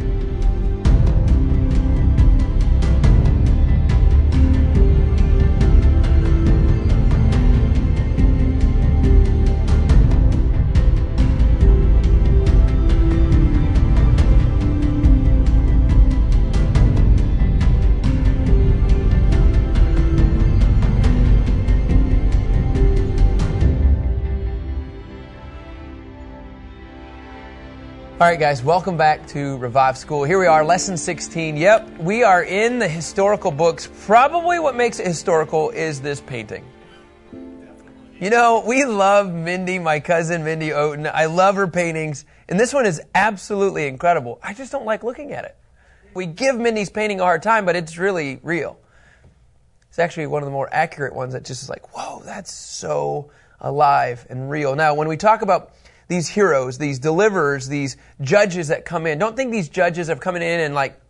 All right, guys, welcome back to Revive School. Here we are, lesson 16. Yep, we are in the historical books. Probably what makes it historical is this painting. You know, we love Mindy, my cousin Mindy Oten. I love her paintings, and this one is absolutely incredible. I just don't like looking at it. We give Mindy's painting a hard time, but it's really real. It's actually one of the more accurate ones that just is like, whoa, that's so alive and real. Now, when we talk about these heroes, these deliverers, these judges that come in. Don't think these judges have come in and like,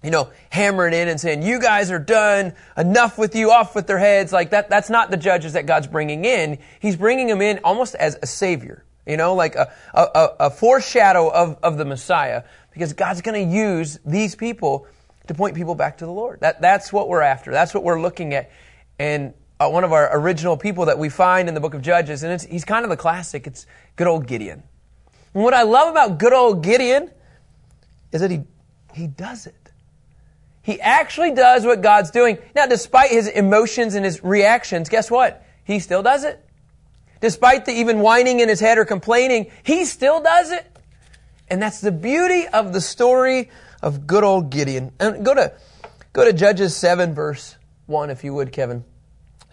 you know, hammering in and saying, you guys are done, enough with you, off with their heads. Like that, that's not the judges that God's bringing in. He's bringing them in almost as a savior, you know, like a, a, a foreshadow of, of the Messiah because God's going to use these people to point people back to the Lord. That, that's what we're after. That's what we're looking at. And uh, one of our original people that we find in the book of Judges, and he's kind of the classic. It's good old Gideon. And what I love about good old Gideon is that he, he does it. He actually does what God's doing. Now, despite his emotions and his reactions, guess what? He still does it. Despite the even whining in his head or complaining, he still does it. And that's the beauty of the story of good old Gideon. And go to, go to Judges 7 verse 1 if you would, Kevin.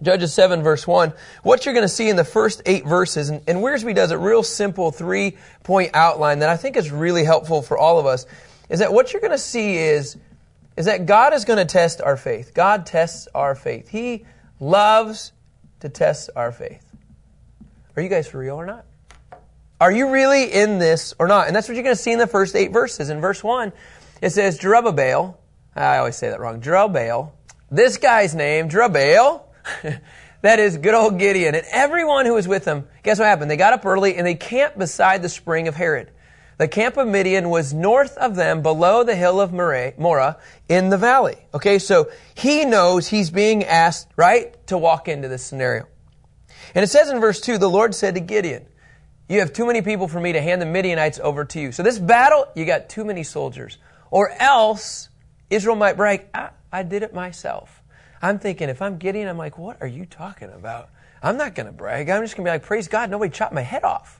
Judges 7 verse 1, what you're going to see in the first eight verses, and, and Wiersbe does a real simple three point outline that I think is really helpful for all of us, is that what you're going to see is, is that God is going to test our faith. God tests our faith. He loves to test our faith. Are you guys for real or not? Are you really in this or not? And that's what you're going to see in the first eight verses. In verse 1, it says, Jerubbaal, I always say that wrong, Jerubbaal, this guy's name, Jerubbaal, that is good old Gideon. And everyone who was with him, guess what happened? They got up early and they camped beside the spring of Harod. The camp of Midian was north of them, below the hill of Moreh, in the valley. Okay, so he knows he's being asked, right, to walk into this scenario. And it says in verse 2, the Lord said to Gideon, You have too many people for me to hand the Midianites over to you. So this battle, you got too many soldiers. Or else, Israel might brag, I, I did it myself. I'm thinking, if I'm Gideon, I'm like, what are you talking about? I'm not going to brag. I'm just going to be like, praise God, nobody chopped my head off.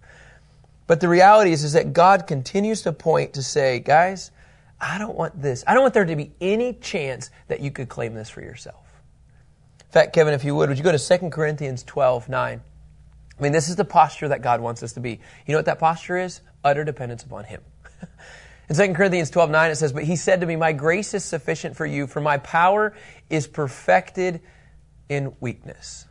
But the reality is, is that God continues to point to say, guys, I don't want this. I don't want there to be any chance that you could claim this for yourself. In fact, Kevin, if you would, would you go to 2 Corinthians 12, 9? I mean, this is the posture that God wants us to be. You know what that posture is? Utter dependence upon Him. In 2 Corinthians 12, 9, it says, But he said to me, My grace is sufficient for you, for my power is perfected in weakness.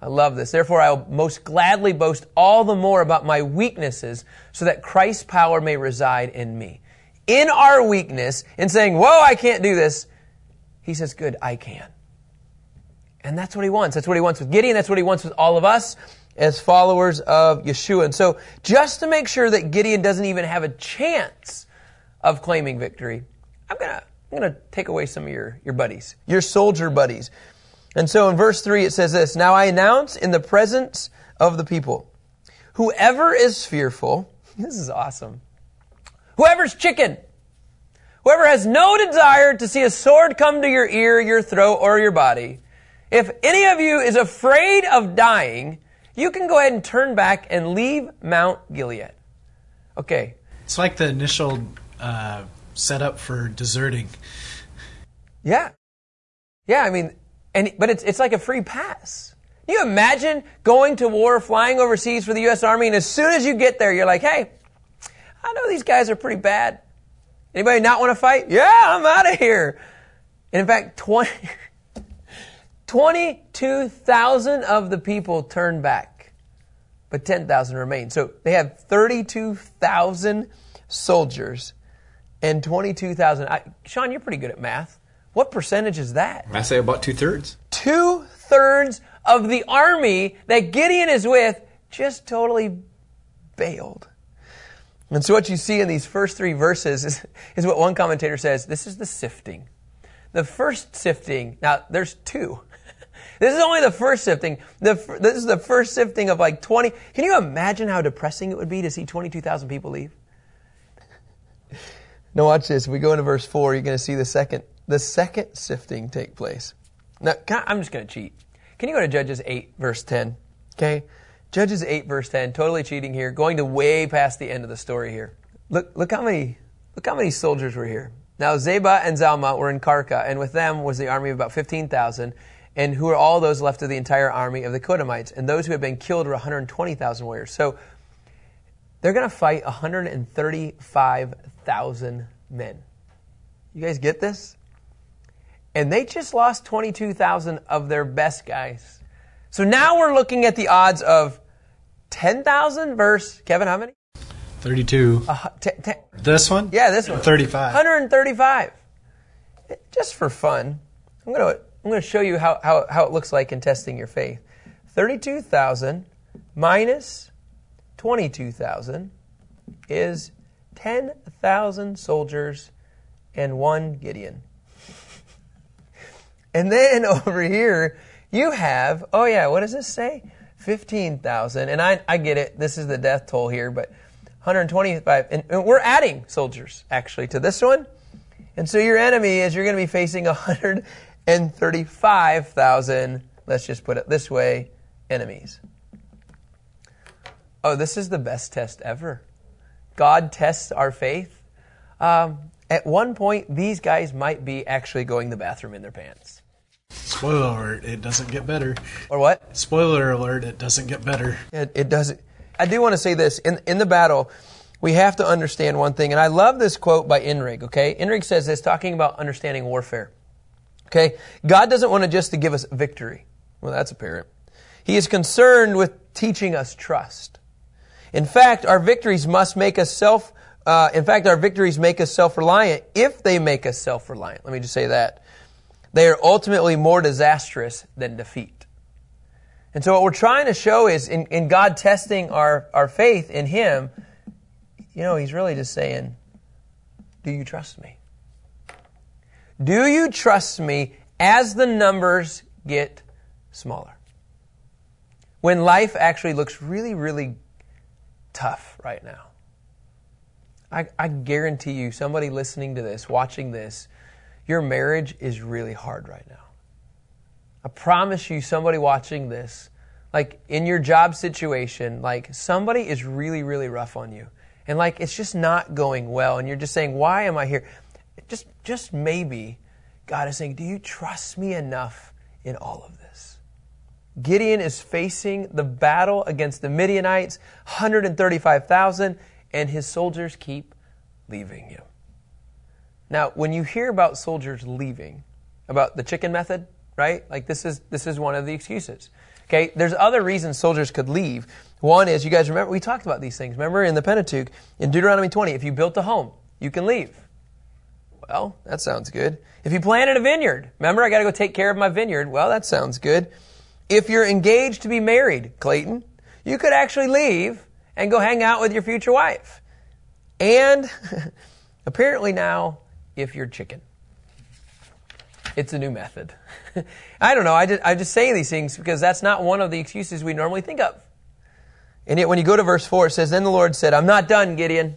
I love this. Therefore, I'll most gladly boast all the more about my weaknesses, so that Christ's power may reside in me. In our weakness, in saying, Whoa, I can't do this, he says, Good, I can. And that's what he wants. That's what he wants with Gideon. That's what he wants with all of us as followers of Yeshua. And so, just to make sure that Gideon doesn't even have a chance of claiming victory, I'm gonna I'm gonna take away some of your, your buddies, your soldier buddies. And so in verse 3 it says this Now I announce in the presence of the people, whoever is fearful, this is awesome. Whoever's chicken, whoever has no desire to see a sword come to your ear, your throat, or your body, if any of you is afraid of dying, you can go ahead and turn back and leave Mount Gilead. Okay. It's like the initial uh, set up for deserting. Yeah, yeah. I mean, and but it's it's like a free pass. Can you imagine going to war, flying overseas for the U.S. Army, and as soon as you get there, you're like, hey, I know these guys are pretty bad. Anybody not want to fight? Yeah, I'm out of here. And in fact, 20, 22,000 of the people turned back, but 10,000 remained. So they have 32,000 soldiers and 22,000. Sean, you're pretty good at math. What percentage is that? I say about two thirds. Two thirds of the army that Gideon is with just totally bailed. And so what you see in these first three verses is, is what one commentator says, this is the sifting. The first sifting, now there's two. This is only the first sifting. The, this is the first sifting of like 20. Can you imagine how depressing it would be to see 22,000 people leave? Now watch this. If we go into verse 4, you're going to see the second, the second sifting take place. Now, I, I'm just going to cheat. Can you go to Judges 8, verse 10? Okay? Judges 8, verse 10. Totally cheating here. Going to way past the end of the story here. Look, look how many, look how many soldiers were here. Now, Zeba and Zalmunna were in Karka, and with them was the army of about 15,000 and who are all those left of the entire army of the Qedemites. And those who have been killed were 120,000 warriors. So they're going to fight 135,000 men. You guys get this? And they just lost 22,000 of their best guys. So now we're looking at the odds of 10,000 versus, Kevin, how many? 32. Uh, t- t- this one? Yeah, this one. 35. 135. Just for fun, I'm going to I'm going to show you how, how, how it looks like in testing your faith. 32,000 minus 22,000 is 10,000 soldiers and one Gideon. and then over here, you have, oh yeah, what does this say? 15,000. And I, I get it, this is the death toll here, but 125. And, and we're adding soldiers, actually, to this one. And so your enemy is you're going to be facing 100 and 35,000, let's just put it this way, enemies. Oh, this is the best test ever. God tests our faith. Um, at one point, these guys might be actually going to the bathroom in their pants. Spoiler alert, it doesn't get better. Or what? Spoiler alert, it doesn't get better. It, it doesn't. I do want to say this. In, in the battle, we have to understand one thing, and I love this quote by Inrig, okay? Inrig says this, talking about understanding warfare. Okay? God doesn't want to just to give us victory. Well, that's apparent. He is concerned with teaching us trust. In fact, our victories must make us self, uh, in fact, our victories make us self-reliant if they make us self-reliant. Let me just say that. They are ultimately more disastrous than defeat. And so what we're trying to show is in, in God testing our, our faith in Him, you know, He's really just saying, do you trust me? Do you trust me as the numbers get smaller? When life actually looks really, really tough right now. I, I, guarantee you, somebody listening to this, watching this, your marriage is really hard right now. I promise you, somebody watching this, like in your job situation, like somebody is really, really rough on you. And like it's just not going well. And you're just saying, why am I here? just, just maybe God is saying, do you trust me enough in all of this? Gideon is facing the battle against the Midianites, 135,000, and his soldiers keep leaving him. Now, when you hear about soldiers leaving, about the chicken method, right? Like this is this is one of the excuses. Okay, there's other reasons soldiers could leave. One is you guys remember we talked about these things. Remember in the Pentateuch in Deuteronomy 20, if you built a home, you can leave. Well, that sounds good. If you planted a vineyard, remember I got to go take care of my vineyard. Well, that sounds good. If you're engaged to be married, Clayton, you could actually leave and go hang out with your future wife. And apparently now, if you're chicken. It's a new method. I don't know. I just, I just say these things because that's not one of the excuses we normally think of. And yet, when you go to verse 4, it says, Then the Lord said, I'm not done, Gideon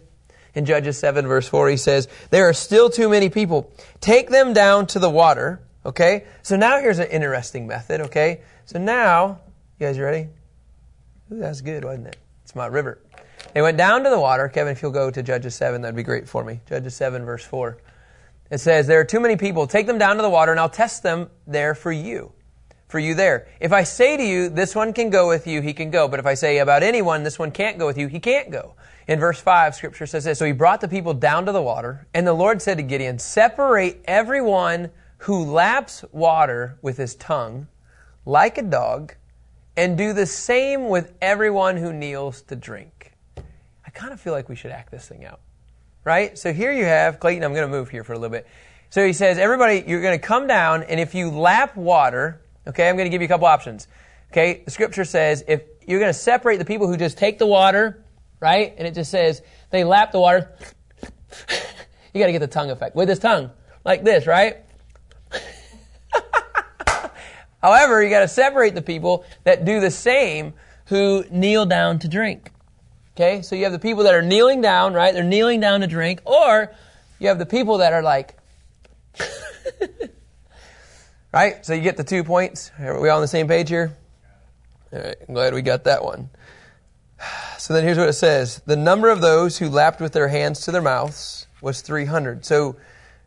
in Judges 7 verse 4, he says, there are still too many people. Take them down to the water. Okay? So now here's an interesting method. Okay? So now, you guys ready? Ooh, that's good, wasn't it? It's my river. They went down to the water. Kevin, if you'll go to Judges 7, that'd be great for me. Judges 7 verse 4. It says, there are too many people. Take them down to the water and I'll test them there for you. For you there. If I say to you, this one can go with you, he can go. But if I say about anyone, this one can't go with you, he can't go. In verse 5, scripture says this So he brought the people down to the water, and the Lord said to Gideon, Separate everyone who laps water with his tongue, like a dog, and do the same with everyone who kneels to drink. I kind of feel like we should act this thing out. Right? So here you have, Clayton, I'm going to move here for a little bit. So he says, everybody, you're going to come down, and if you lap water, okay, I'm going to give you a couple options. Okay, the scripture says if you're going to separate the people who just take the water right? And it just says they lap the water. you got to get the tongue effect with his tongue, like this, right? However, you got to separate the people that do the same who kneel down to drink. Okay, so you have the people that are kneeling down, right? They're kneeling down to drink, or you have the people that are like, right? So you get the two points. Are we all on the same page here? All right, I'm glad we got that one. So then here's what it says The number of those who lapped with their hands to their mouths was 300. So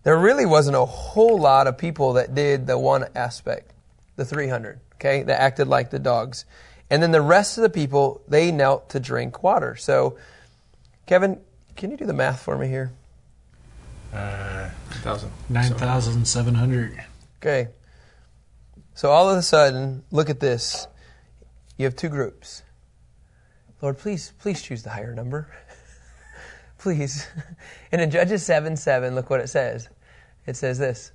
there really wasn't a whole lot of people that did the one aspect, the 300, okay, that acted like the dogs. And then the rest of the people, they knelt to drink water. So, Kevin, can you do the math for me here? Uh, 9,700. Okay. So all of a sudden, look at this. You have two groups. Lord, please, please choose the higher number. please. And in Judges 7 7, look what it says. It says this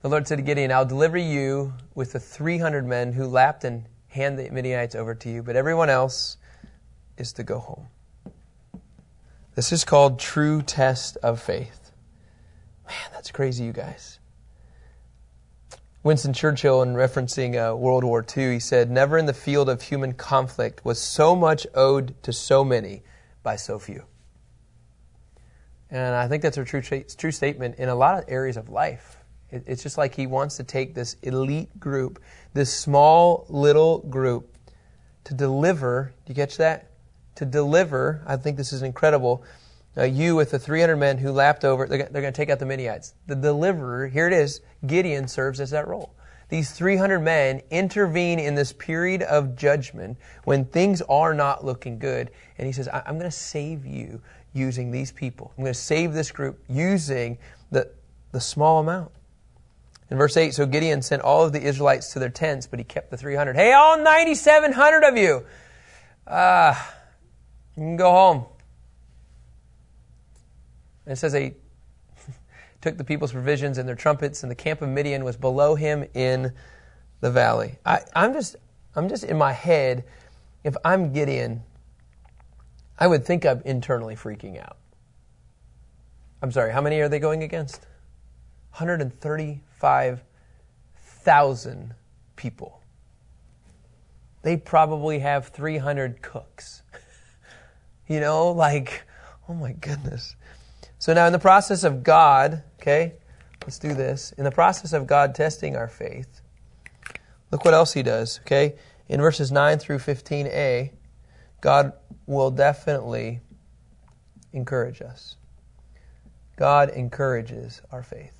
The Lord said to Gideon, I'll deliver you with the 300 men who lapped and hand the Midianites over to you, but everyone else is to go home. This is called true test of faith. Man, that's crazy, you guys. Winston Churchill, in referencing uh, World War II, he said, Never in the field of human conflict was so much owed to so many by so few. And I think that's a true, true statement in a lot of areas of life. It, it's just like he wants to take this elite group, this small little group, to deliver. Do you catch that? To deliver, I think this is incredible. Uh, you with the 300 men who lapped over, they're, they're going to take out the Midianites. The deliverer, here it is, Gideon serves as that role. These 300 men intervene in this period of judgment when things are not looking good. And he says, I'm going to save you using these people. I'm going to save this group using the, the small amount. In verse 8, so Gideon sent all of the Israelites to their tents, but he kept the 300. Hey, all 9,700 of you, uh, you can go home. And it says they took the people's provisions and their trumpets, and the camp of Midian was below him in the valley. I, I'm just, I'm just in my head. If I'm Gideon, I would think I'm internally freaking out. I'm sorry, how many are they going against? 135,000 people. They probably have 300 cooks. you know, like, oh my goodness. So now, in the process of God, okay, let's do this. In the process of God testing our faith, look what else He does, okay? In verses 9 through 15a, God will definitely encourage us. God encourages our faith.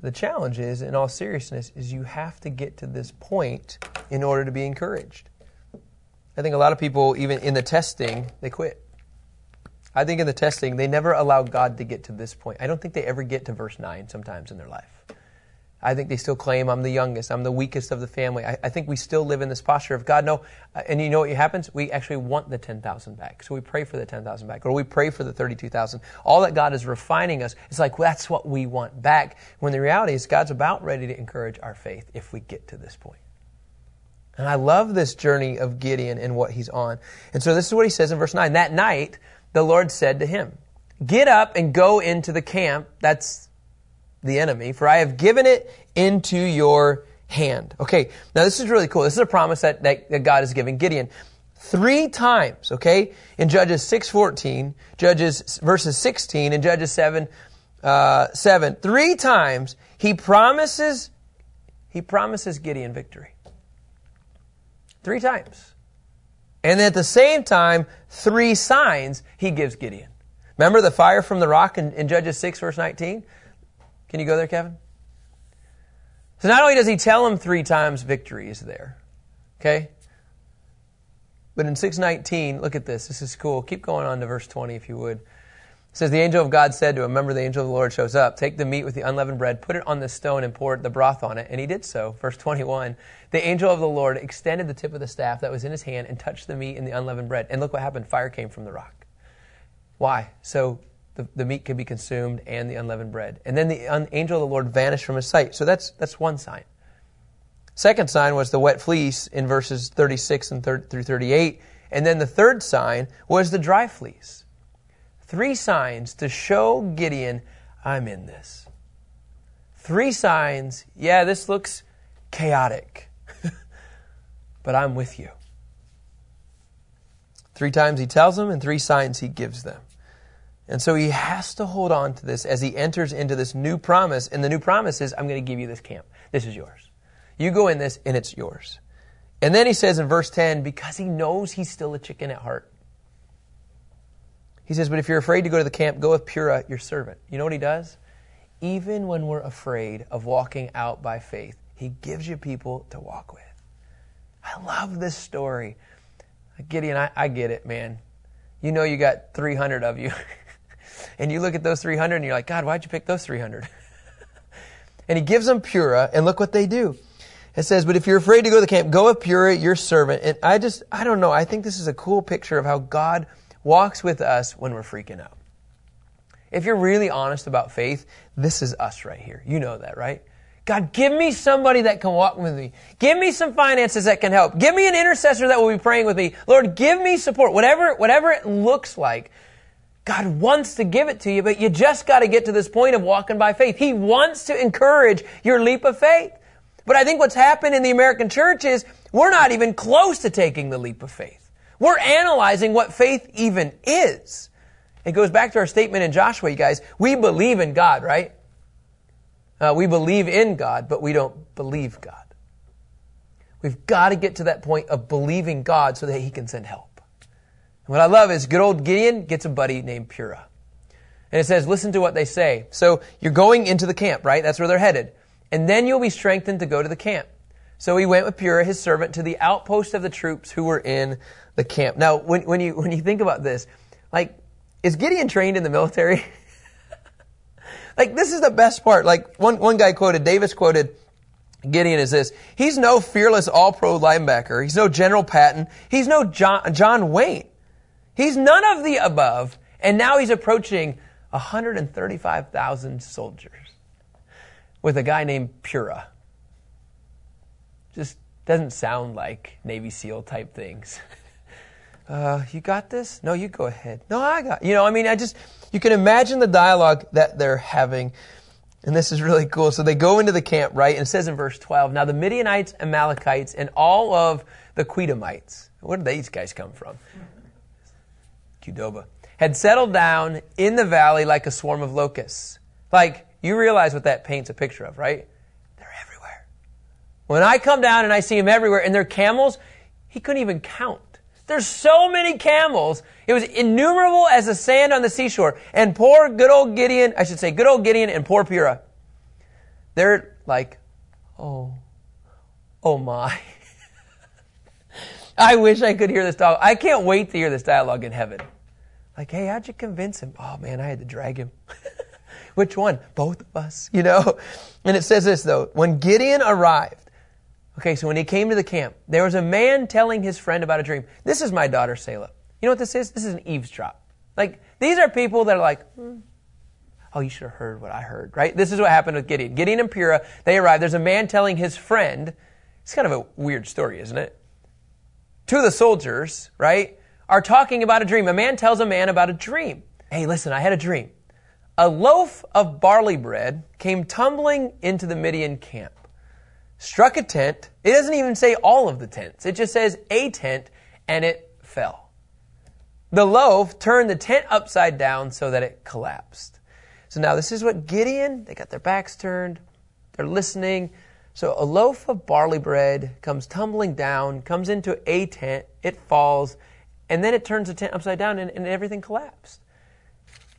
The challenge is, in all seriousness, is you have to get to this point in order to be encouraged. I think a lot of people, even in the testing, they quit. I think in the testing, they never allow God to get to this point. I don't think they ever get to verse 9 sometimes in their life. I think they still claim I'm the youngest, I'm the weakest of the family. I, I, think we still live in this posture of God, no. Uh, and you know what happens? We actually want the 10,000 back. So we pray for the 10,000 back, or we pray for the 32,000. All that God is refining us, it's like well, that's what we want back. When the reality is, God's about ready to encourage our faith if we get to this point. And I love this journey of Gideon and what he's on. And so this is what he says in verse 9. That night, the Lord said to him, Get up and go into the camp. That's the enemy, for I have given it into your hand. Okay, now this is really cool. This is a promise that, that, that God is giving Gideon. Three times, okay, in Judges 6.14, Judges verses 16, and Judges 7, uh, 7, three times he promises, he promises Gideon victory. Three times. And at the same time, three signs he gives Gideon. Remember the fire from the rock in, in Judges 6, verse 19? Can you go there, Kevin? So not only does he tell him three times victory is there, okay? But in 619, look at this. This is cool. Keep going on to verse 20 if you would. It says, The angel of God said to him, Remember, the angel of the Lord shows up. Take the meat with the unleavened bread, put it on the stone, and pour the broth on it. And he did so. Verse 21. The angel of the Lord extended the tip of the staff that was in his hand and touched the meat and the unleavened bread. And look what happened. Fire came from the rock. Why? So the, the meat could be consumed and the unleavened bread. And then the un, angel of the Lord vanished from his sight. So that's, that's one sign. Second sign was the wet fleece in verses 36 and through 38. And then the third sign was the dry fleece. Three signs to show Gideon, I'm in this. Three signs, yeah, this looks chaotic, but I'm with you. Three times he tells them, and three signs he gives them. And so he has to hold on to this as he enters into this new promise. And the new promise is, I'm going to give you this camp. This is yours. You go in this, and it's yours. And then he says in verse 10, because he knows he's still a chicken at heart. He says, But if you're afraid to go to the camp, go with Purah, your servant. You know what he does? Even when we're afraid of walking out by faith, he gives you people to walk with. I love this story. Gideon, I, I get it, man. You know you got 300 of you. and you look at those 300 and you're like, God, why'd you pick those 300? and he gives them Purah, and look what they do. It says, but if you're afraid to go to the camp, go with Purah, your servant. And I just, I don't know. I think this is a cool picture of how God walks with us when we're freaking out. If you're really honest about faith, this is us right here. You know that, right? God, give me somebody that can walk with me. Give me some finances that can help. Give me an intercessor that will be praying with me. Lord, give me support. Whatever, whatever it looks like, God wants to give it to you, but you just got to get to this point of walking by faith. He wants to encourage your leap of faith. But I think what's happened in the American church is we're not even close to taking the leap of faith. We're analyzing what faith even is. It goes back to our statement in Joshua, you guys. We believe in God, right? Uh, we believe in God, but we don't believe God. We've got to get to that point of believing God so that He can send help. And what I love is good old Gideon gets a buddy named Purah. And it says, listen to what they say. So you're going into the camp, right? That's where they're headed and then you'll be strengthened to go to the camp. So he went with Purah, his servant, to the outpost of the troops who were in the camp. Now, when, when you when you think about this, like, is Gideon trained in the military? like, this is the best part. Like, one one guy quoted, Davis quoted. Gideon is this. He's no fearless all pro linebacker. He's no General Patton. He's no John, John Wayne. He's none of the above. And now he's approaching 135,000 soldiers with a guy named Purah. Just doesn't sound like Navy SEAL type things. uh, you got this? No, you go ahead. No, I got. You know, I mean, I just you can imagine the dialogue that they're having. And this is really cool. So they go into the camp, right? And it says in verse 12, Now the Midianites, Amalekites, and all of the Qedemites. Where did these guys come from? Qdoba. Had settled down in the valley like a swarm of locusts. Like, you realize what that paints a picture of, right? They're everywhere. When I come down and I see them everywhere, and they're camels, he couldn't even count. There's so many camels. It was innumerable as the sand on the seashore. And poor good old Gideon, I should say, good old Gideon and poor Purah. They're like, oh, oh my. I wish I could hear this dialogue. I can't wait to hear this dialogue in heaven. Like, hey, how'd you convince him? Oh man, I had to drag him. Which one? Both of us, you know? And it says this though, when Gideon arrived, okay, so when he came to the camp, there was a man telling his friend about a dream. This is my daughter, Selah. You know what this is? This is an eavesdrop. Like, these are people that are like, hmm, oh, you should have heard what I heard, right? This is what happened with Gideon. Gideon and Purah, they arrived. There's a man telling his friend, it's kind of a weird story, isn't it? Of the soldiers, right, are talking about a dream. A man tells a man about a dream. Hey, listen, I had a dream a loaf of barley bread came tumbling into the Midian camp, struck a tent. It doesn't even say all of the tents, it just says a tent, and it fell. The loaf turned the tent upside down so that it collapsed. So now this is what Gideon, they got their backs turned, they're listening. So a loaf of barley bread comes tumbling down, comes into a tent, it falls, and then it turns the tent upside down and, and everything collapsed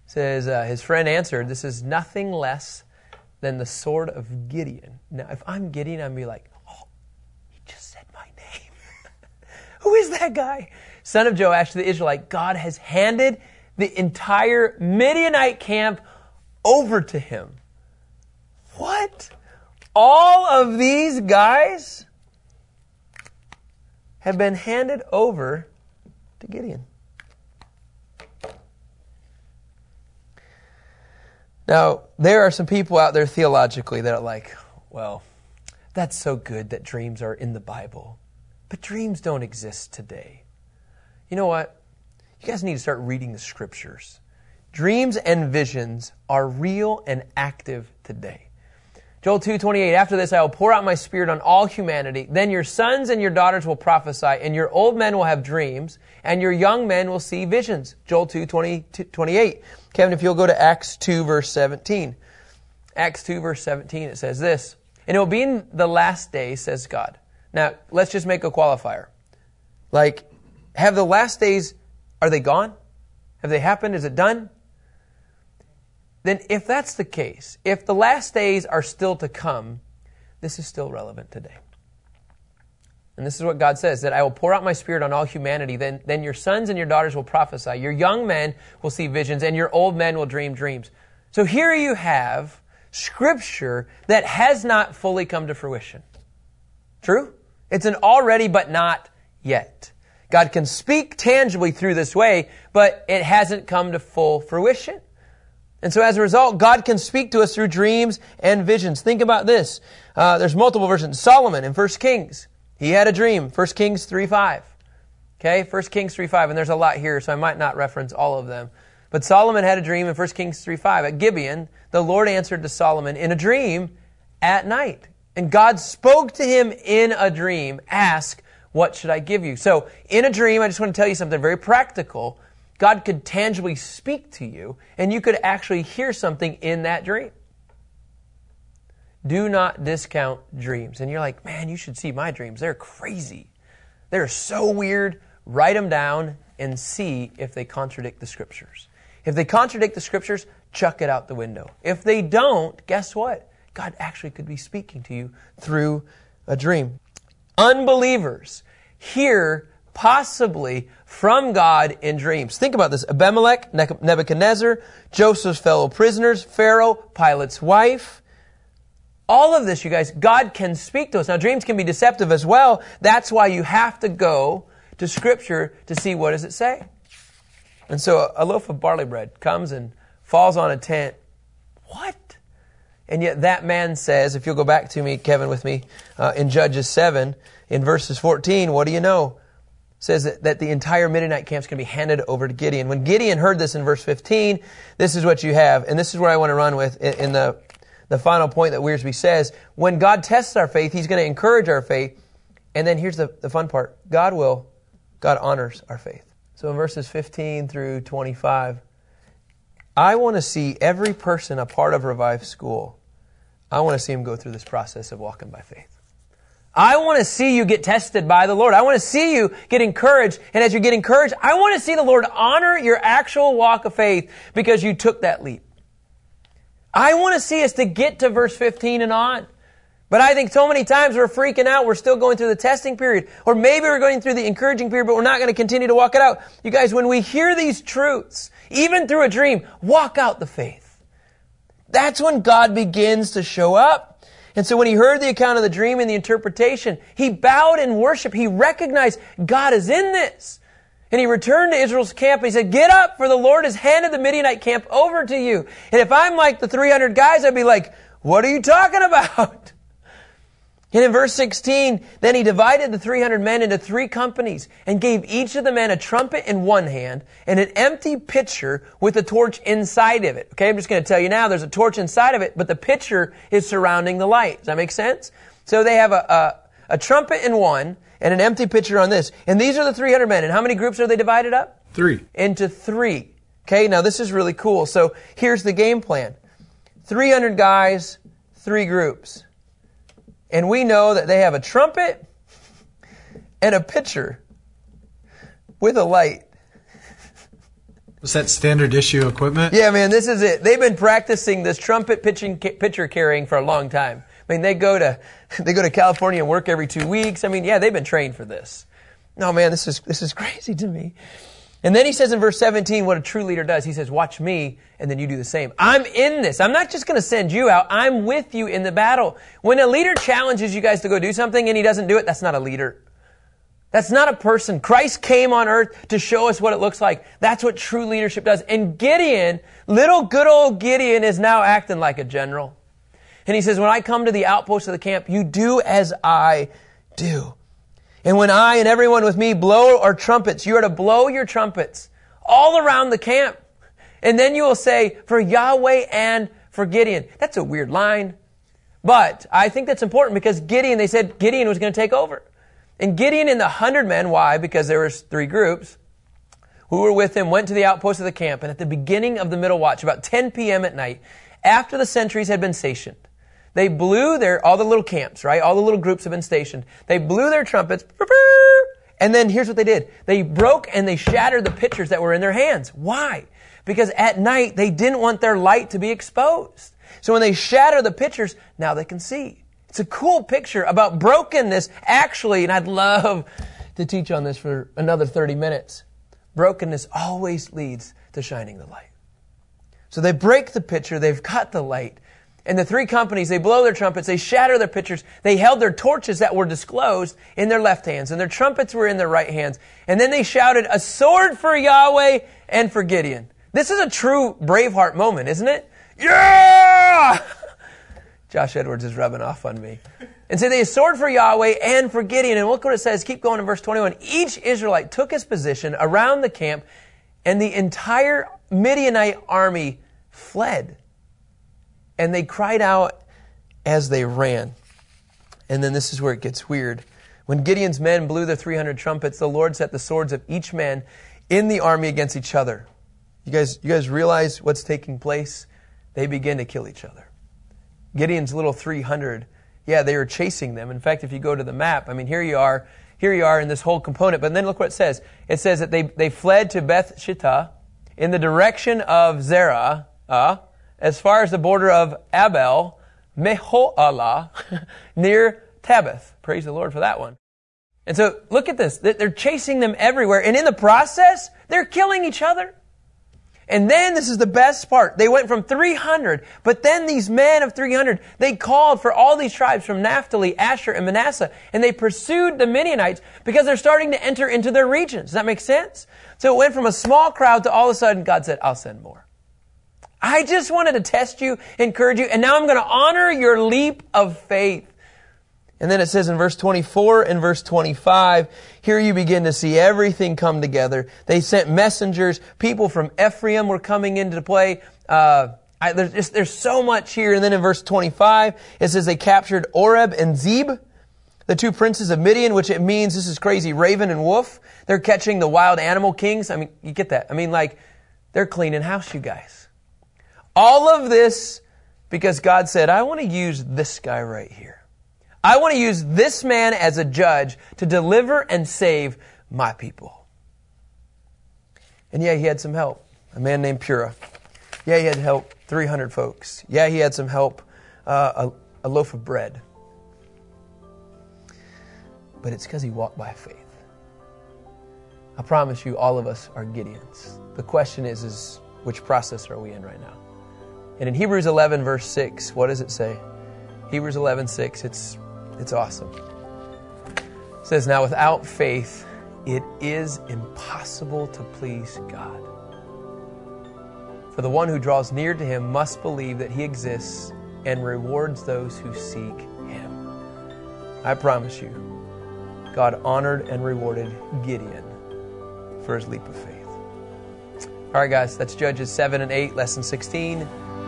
says uh, his friend answered, "This is nothing less than the sword of Gideon." Now, if I'm Gideon, I'd be like, "Oh, he just said my name. Who is that guy?" Son of Joash the Israelite, God has handed the entire Midianite camp over to him. What? All of these guys have been handed over to Gideon. Now, there are some people out there theologically that are like, well, That's so good that dreams are in the Bible. But dreams don't exist today. You know what? You guys need to start reading the scriptures. Dreams and visions are real and active today. Joel 2:28 After this I will pour out my spirit on all humanity. Then your sons and your daughters will prophesy and your old men will have dreams and your young men will see visions. Joel 2:28 Kevin if you'll go to Acts 2 verse 17 Acts 2 verse 17 it says this and it will be in the last days says God. Now let's just make a qualifier. Like have the last days are they gone? Have they happened? Is it done then if that's the case, if the last days are still to come, this is still relevant today. And this is what God says that I will pour out my spirit on all humanity. Then, then your sons and your daughters will prophesy. Your young men will see visions, and your old men will dream dreams. So here you have scripture that has not fully come to fruition. True? It's an already but not yet. God can speak tangibly through this way, but it hasn't come to full fruition. And so as a result, God can speak to us through dreams and visions. Think about this. Uh, there's multiple versions. Solomon in 1 Kings, he had a dream. 1 Kings 3 5. Okay, 1 Kings 3 5. And there's a lot here, so I might not reference all of them. But Solomon had a dream in 1 Kings 3 5. At Gibeon, the Lord answered to Solomon in a dream at night. And God spoke to him in a dream, Ask, what should I give you? So, in a dream, I just want to tell you something very practical. God could tangibly speak to you, and you could actually hear something in that dream. Do not discount dreams. And you're like, man, you should see my dreams. They're crazy. They're so weird. Write them down and see if they contradict the scriptures. If they contradict the scriptures, chuck it out the window. If they don't, guess what? God actually could be speaking to you through a dream. Unbelievers hear possibly from God in dreams. Think about this. Abimelech, Nebuchadnezzar, Joseph's fellow prisoners, Pharaoh, Pilate's wife. All of this, you guys, God can speak to us. Now, dreams can be deceptive as well. That's why you have to go to Scripture to see what does it say. And so a loaf of barley bread comes and falls on a tent. What? And yet that man says, if you'll go back to me, Kevin, with me, uh, in Judges 7, in verses 14, what do you know? Says that, that the entire Midianite camp is going to be handed over to Gideon. When Gideon heard this in verse 15, this is what you have. And this is where I want to run with in, in the, the final point that Wiersbe says. When God tests our faith, He's going to encourage our faith. And then here's the, the fun part. God will, God honors our faith. So in verses 15 through 25, I want to see every person a part of Revive School. I want to see him go through this process of walking by faith. I want to see you get tested by the Lord. I want to see you get encouraged. And as you get encouraged, I want to see the Lord honor your actual walk of faith because you took that leap. I want to see us to get to verse 15 and on. But I think so many times we're freaking out. We're still going through the testing period. Or maybe we're going through the encouraging period, but we're not going to continue to walk it out. You guys, when we hear these truths, even through a dream, walk out the faith. That's when God begins to show up. And so when he heard the account of the dream and the interpretation, he bowed in worship. He recognized God is in this. And he returned to Israel's camp he said, get up for the Lord has handed the Midianite camp over to you. And if I'm like the 300 guys, I'd be like, what are you talking about? And in verse 16, then he divided the 300 men into three companies and gave each of the men a trumpet in one hand and an empty pitcher with a torch inside of it. Okay, I'm just going to tell you now, there's a torch inside of it, but the pitcher is surrounding the light. Does that make sense? So they have a, a, a trumpet in one and an empty pitcher on this. And these are the 300 men. And how many groups are they divided up? Three. Into three. Okay, now this is really cool. So here's the game plan. 300 guys, three groups. And we know that they have a trumpet and a pitcher with a light. Was that standard issue equipment? Yeah, man, this is it. They've been practicing this trumpet pitching, pitcher carrying for a long time. I mean, they go to they go to California and work every two weeks. I mean, yeah, they've been trained for this. No, man, this is this is crazy to me. And then he says in verse 17 what a true leader does. He says, watch me, and then you do the same. I'm in this. I'm not just going to send you out. I'm with you in the battle. When a leader challenges you guys to go do something and he doesn't do it, that's not a leader. That's not a person. Christ came on earth to show us what it looks like. That's what true leadership does. And Gideon, little good old Gideon is now acting like a general. And he says, When I come to the outpost of the camp, you do as I do. And when I and everyone with me blow our trumpets, you are to blow your trumpets all around the camp. And then you will say, For Yahweh and for Gideon. That's a weird line. But I think that's important because Gideon, they said Gideon was going to take over. And Gideon and the hundred men, why? Because there was three groups who were with him, went to the outpost of the camp. And at the beginning of the middle watch, about 10 p.m. at night, after the sentries had been stationed, they blew their, all the little camps, right? All the little groups have been stationed. They blew their trumpets. And then here's what they did. They broke and they shattered the pitchers that were in their hands. Why? Because at night they didn't want their light to be exposed. So when they shatter the pitchers, now they can see. It's a cool picture about brokenness, actually, and I'd love to teach on this for another 30 minutes. Brokenness always leads to shining the light. So they break the pitcher, they've got the light, and the three companies, they blow their trumpets, they shatter their pitchers, they held their torches that were disclosed in their left hands, and their trumpets were in their right hands. And then they shouted, A sword for Yahweh and for Gideon. This is a true Braveheart moment, isn't it? Yeah! Josh Edwards is rubbing off on me. And so they sword for Yahweh and for Gideon. And look what it says. Keep going in verse 21. Each Israelite took his position around the camp, and the entire Midianite army fled. And they cried out as they ran. And then this is where it gets weird. When Gideon's men blew their 300 trumpets, the Lord set the swords of each man in the army against each other. You guys, you guys realize what's taking place? They begin to kill each other. Gideon's little 300, yeah, they were chasing them. In fact, if you go to the map, I mean, here you are, here you are in this whole component. But then look what it says. It says that they, they fled to Beth Shittah in the direction of Zerah, uh, as far as the border of Abel, Meholah, near Tabith. Praise the Lord for that one. And so look at this. They're chasing them everywhere. And in the process, they're killing each other. And then this is the best part. They went from 300, but then these men of 300, they called for all these tribes from Naphtali, Asher, and Manasseh, and they pursued the Midianites because they're starting to enter into their regions. Does that make sense? So it went from a small crowd to all of a sudden God said, I'll send more. I just wanted to test you, encourage you, and now I'm going to honor your leap of faith. And then it says in verse 24 and verse 25, here you begin to see everything come together. They sent messengers. People from Ephraim were coming into play. Uh, I, there's, just, there's so much here. And then in verse 25, it says they captured Oreb and Zeb, the two princes of Midian, which it means, this is crazy, raven and wolf. They're catching the wild animal kings. I mean, you get that. I mean, like, they're cleaning house, you guys. All of this because God said, I want to use this guy right here. I want to use this man as a judge to deliver and save my people. And yeah, he had some help. A man named Purah. Yeah, he had help 300 folks. Yeah, he had some help, uh, a, a loaf of bread. But it's because he walked by faith. I promise you, all of us are Gideons. The question is, is which process are we in right now? And in Hebrews 11, verse 6, what does it say? Hebrews 11, 6, it's it's awesome. It says, Now without faith, it is impossible to please God. For the one who draws near to him must believe that he exists and rewards those who seek him. I promise you, God honored and rewarded Gideon for his leap of faith. All right, guys, that's Judges 7 and 8, lesson 16.